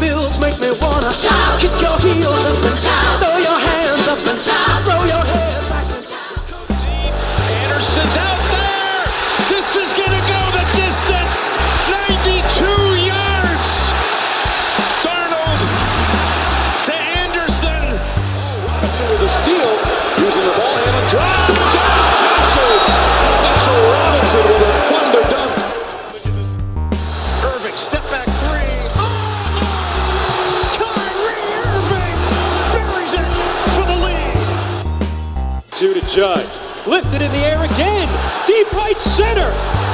make me wanna Shout. kick your heels up and Shout. throw your hands up and Shout. throw your head back and Anderson's out there. This is going to go the distance. 92 yards. Darnold to Anderson. Robinson with a steal. Using the ball handle. Drive. Two to Judge. Lifted in the air again. Deep right center.